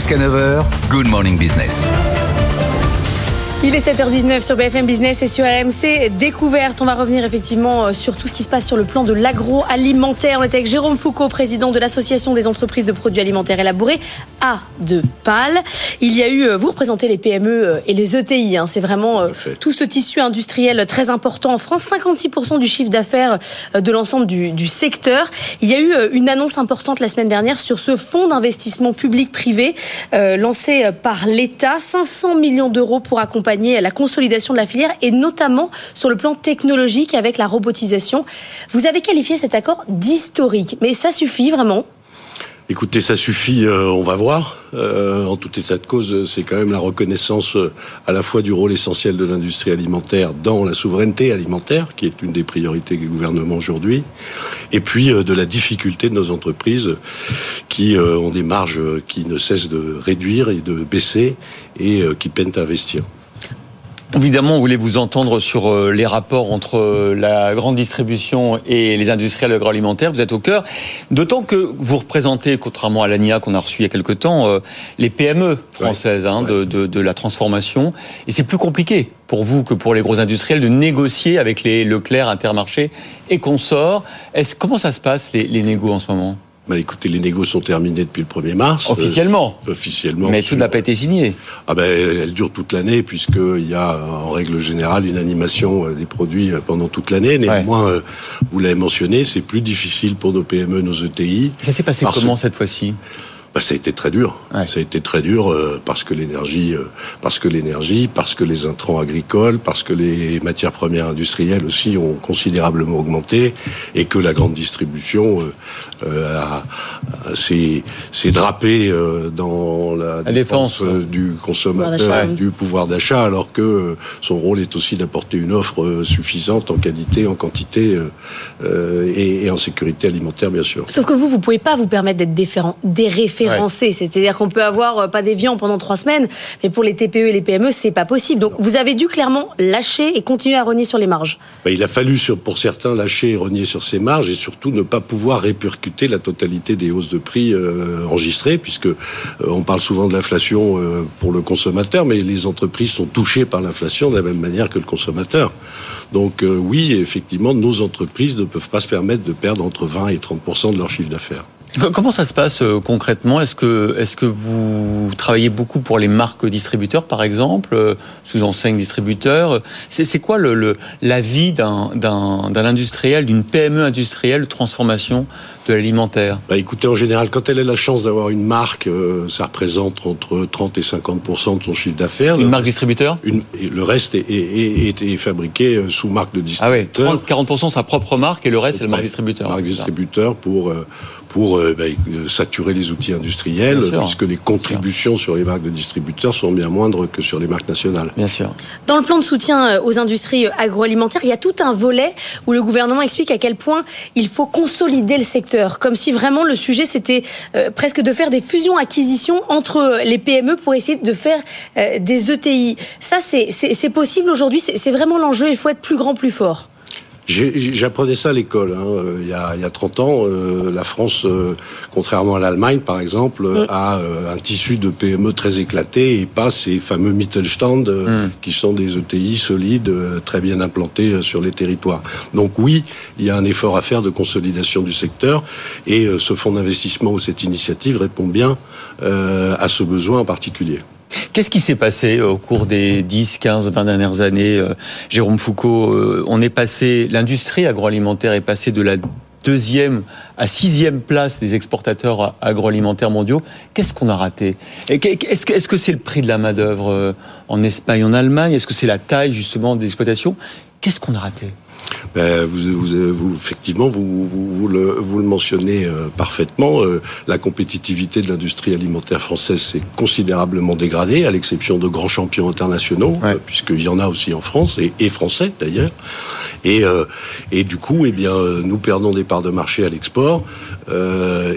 Jusqu'à 9h, Good Morning Business. Il est 7h19 sur BFM Business et sur RMC Découverte. On va revenir effectivement euh, sur tout ce qui se passe sur le plan de l'agroalimentaire. On est avec Jérôme Foucault, président de l'Association des entreprises de produits alimentaires élaborés, A de Pâle. Il y a eu, euh, vous représentez les PME euh, et les ETI. Hein. C'est vraiment tout ce tissu industriel très important en France. 56% du chiffre d'affaires de l'ensemble du, du, secteur. Il y a eu une annonce importante la semaine dernière sur ce fonds d'investissement public-privé lancé par l'État. 500 millions d'euros pour accompagner la consolidation de la filière et notamment sur le plan technologique avec la robotisation. Vous avez qualifié cet accord d'historique, mais ça suffit vraiment? Écoutez, ça suffit, euh, on va voir. Euh, en tout état de cause, c'est quand même la reconnaissance euh, à la fois du rôle essentiel de l'industrie alimentaire dans la souveraineté alimentaire, qui est une des priorités du gouvernement aujourd'hui, et puis de la difficulté de nos entreprises qui ont des marges qui ne cessent de réduire et de baisser et qui peinent à investir. Évidemment, on voulait vous entendre sur euh, les rapports entre euh, la grande distribution et les industriels agroalimentaires. Vous êtes au cœur. D'autant que vous représentez, contrairement à l'ANIA qu'on a reçu il y a quelque temps, euh, les PME françaises hein, De, de, de, la transformation. Et c'est plus compliqué pour vous que pour les gros industriels de négocier avec les Leclerc, Intermarché et consorts. Est-ce, comment ça se passe, les, les négos en ce moment? Bah, écoutez, les négociations sont terminées depuis le 1er mars. Officiellement euh, Officiellement. Mais tout n'a pas été signé. Ah ben, elle dure toute l'année, puisqu'il y a en règle générale une animation euh, des produits euh, pendant toute l'année. Néanmoins, vous l'avez mentionné, c'est plus difficile pour nos PME, nos ETI. Ça s'est passé comment cette fois-ci? Bah, ça a été très dur. Ça a été très dur euh, parce que l'énergie, euh, parce que l'énergie, parce que les intrants agricoles, parce que les matières premières industrielles aussi ont considérablement augmenté et que la grande distribution euh, s'est drapée dans la, défense, du consommateur, du pouvoir d'achat, alors que son rôle est aussi d'apporter une offre suffisante en qualité, en quantité et, et, en sécurité alimentaire, bien sûr. Sauf que vous, vous pouvez pas vous permettre d'être des référents c'est-à-dire qu'on peut avoir euh, pas des viandes pendant trois semaines, mais pour les TPE et les PME, c'est pas possible. Donc vous avez dû clairement lâcher et continuer à renier sur les marges. Bah, il a fallu pour certains lâcher et renier sur ces marges et surtout ne pas pouvoir répercuter la totalité des hausses de prix euh, enregistrées, puisque euh, on parle souvent de l'inflation pour le consommateur, mais les entreprises sont touchées par l'inflation de la même manière que le consommateur. Donc oui, effectivement, nos entreprises ne peuvent pas se permettre de perdre entre 20 et 30% de leur chiffre d'affaires. Comment ça se passe euh, concrètement? Est-ce que, est que vous travaillez beaucoup pour les marques distributeurs, par exemple, euh, sous enseigne distributeur C'est quoi le, la vie d'un industriel, d'une PME industrielle de transformation de l'alimentaire? Bah Écoutez, en général, quand elle a la chance d'avoir une marque, euh, ça représente entre 30 et 50% de son chiffre d'affaires. Une marque distributeur? Une, Le reste est, est, est, fabriqué sous marque de distributeur. Ah oui, 30-40 sa propre marque et le reste, c'est le marque distributeur. Marque distributeur pour pour euh, bah, saturer les outils industriels, puisque les contributions sur les marques de distributeurs sont bien moindres que sur les marques nationales. Bien sûr. Dans le plan de soutien euh, aux industries euh, agroalimentaires, il y a tout un volet où le gouvernement explique à quel point il faut consolider le secteur, comme si vraiment le sujet c'était presque de faire des fusions-acquisitions entre les PME pour essayer de faire des ETI. Ça, c'est possible aujourd'hui, c'est vraiment l'enjeu, il faut être plus grand, plus fort. J'apprenais ça à l'école. Hein. Euh, il, y a, il y a 30 ans, euh, la France, euh, contrairement à l'Allemagne par exemple, mm. a un tissu de PME très éclaté et pas ces fameux Mittelstand mm. qui sont des ETI solides, très bien implantés sur les territoires. Donc oui, il y a un effort à faire de consolidation du secteur et ce fonds d'investissement ou cette initiative répond bien à ce besoin en particulier. Qu'est-ce qui s'est passé au cours des 10, 15, 20 dernières années, euh, Jérôme Foucault euh, On est passé, l'industrie agroalimentaire est passée de la deuxième à sixième place des exportateurs agroalimentaires mondiaux. Qu'est-ce qu'on a raté? Est-ce que c'est le prix de la main-d'œuvre euh, en Espagne, en Allemagne? Est-ce que c'est la taille justement des exploitations? Qu'est-ce qu'on a raté? Ben, vous, vous, effectivement, vous, vous, le, vous le mentionnez euh, parfaitement. Euh, la compétitivité de l'industrie alimentaire française s'est considérablement dégradée, à l'exception de grands champions internationaux, euh, puisqu'il y en a aussi en France, et, et français d'ailleurs. Et, et du coup, eh bien, nous perdons des parts de marché à l'export.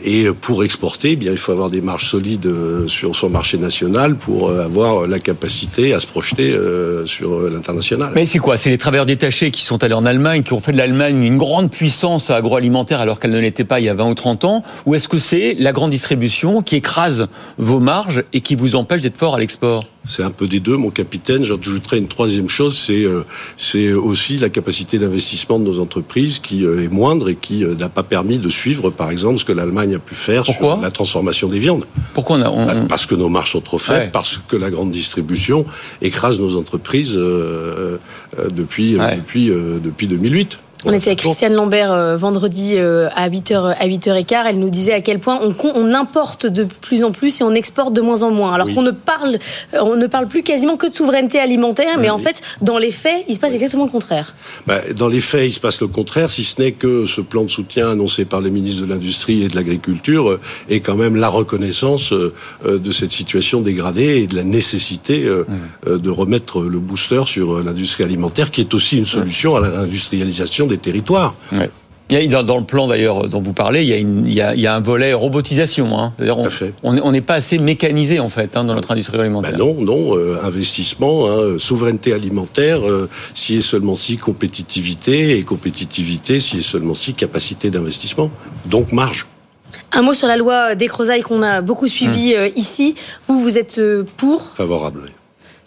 et pour exporter, eh bien, il faut avoir des marges solides sur son marché national pour avoir la capacité à se projeter sur l'international. Mais c'est quoi? C'est les travailleurs détachés qui sont allés en Allemagne qui ont fait de l'Allemagne une grande puissance agroalimentaire alors qu'elle ne l'était pas il y a 20 ou 30 ans Ou est-ce que c'est la grande distribution qui écrase vos marges et qui vous empêche d'être fort à l'export? C'est un peu des deux, mon capitaine. J'ajouterais une troisième chose, c'est euh, c'est aussi la capacité d'investissement de nos entreprises qui euh, est moindre et qui euh, n'a pas permis de suivre, par exemple, ce que l'Allemagne a pu faire sur la transformation des viandes. Pourquoi on a, bah, Parce que nos marges sont trop faibles, parce que la grande distribution écrase nos entreprises depuis depuis depuis 2008. On était avec Christiane Lambert euh, vendredi euh, à 8h à 8h15, elle nous disait à quel point on, on importe de plus en plus et on exporte de moins en moins. Alors qu'on ne parle euh, on ne parle plus quasiment que de souveraineté alimentaire, mais en fait dans les faits, il se passe exactement le contraire. Bah, dans les faits, il se passe le contraire si ce n'est que ce plan de soutien annoncé par les ministres de l'Industrie et de l'Agriculture est quand même la reconnaissance de cette situation dégradée et de la nécessité de remettre le booster sur l'industrie alimentaire qui est aussi une solution à l'industrialisation territoires. Il y a, dans le plan d'ailleurs dont vous parlez, il y a, il y a, un volet robotisation. Hein. On n'est pas assez mécanisé en fait hein, dans notre industrie alimentaire. Ben non, non. Euh, investissement, hein, souveraineté alimentaire, euh, si et seulement si compétitivité et compétitivité, si et seulement si capacité d'investissement. Donc marge. Un mot sur la loi des qu'on a beaucoup suivi hum. euh, ici. Vous, vous êtes pour? Favorable. Oui.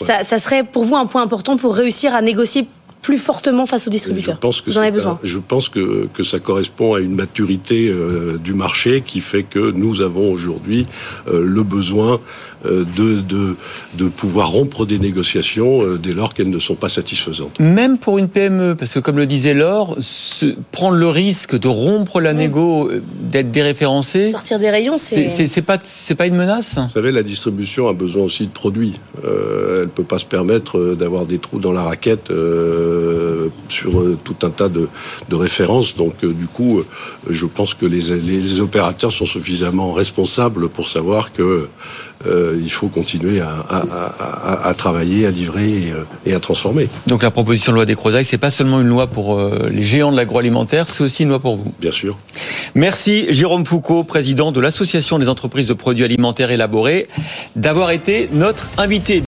Ça, ça serait pour vous un point important pour réussir à négocier plus fortement face aux distributeurs Je pense que, Vous en avez besoin. je pense que, que ça correspond à une maturité euh, du marché qui fait que nous avons aujourd'hui euh, le besoin euh, de, de, de, pouvoir rompre des négociations dès lors qu'elles ne sont pas satisfaisantes. Même pour une PME, parce que comme le disait Laure, prendre le risque de rompre la négo, d'être déréférencé... Sortir des rayons, c'est... C'est pas, pas une menace Vous savez, la distribution a besoin aussi de produits. elle ne peut pas se permettre d'avoir des trous dans la raquette euh, sur euh, tout un tas de, références. Donc, euh, du coup, je pense que les, opérateurs sont suffisamment responsables pour savoir que il faut continuer à, travailler, à livrer et, à transformer. Donc la proposition de loi des Crozailles, c'est pas seulement une loi pour les géants de l'agroalimentaire, c'est aussi une loi pour vous. Bien sûr. Merci Jérôme Foucault, président de l'Association des entreprises de produits alimentaires élaborés, d'avoir été notre invité.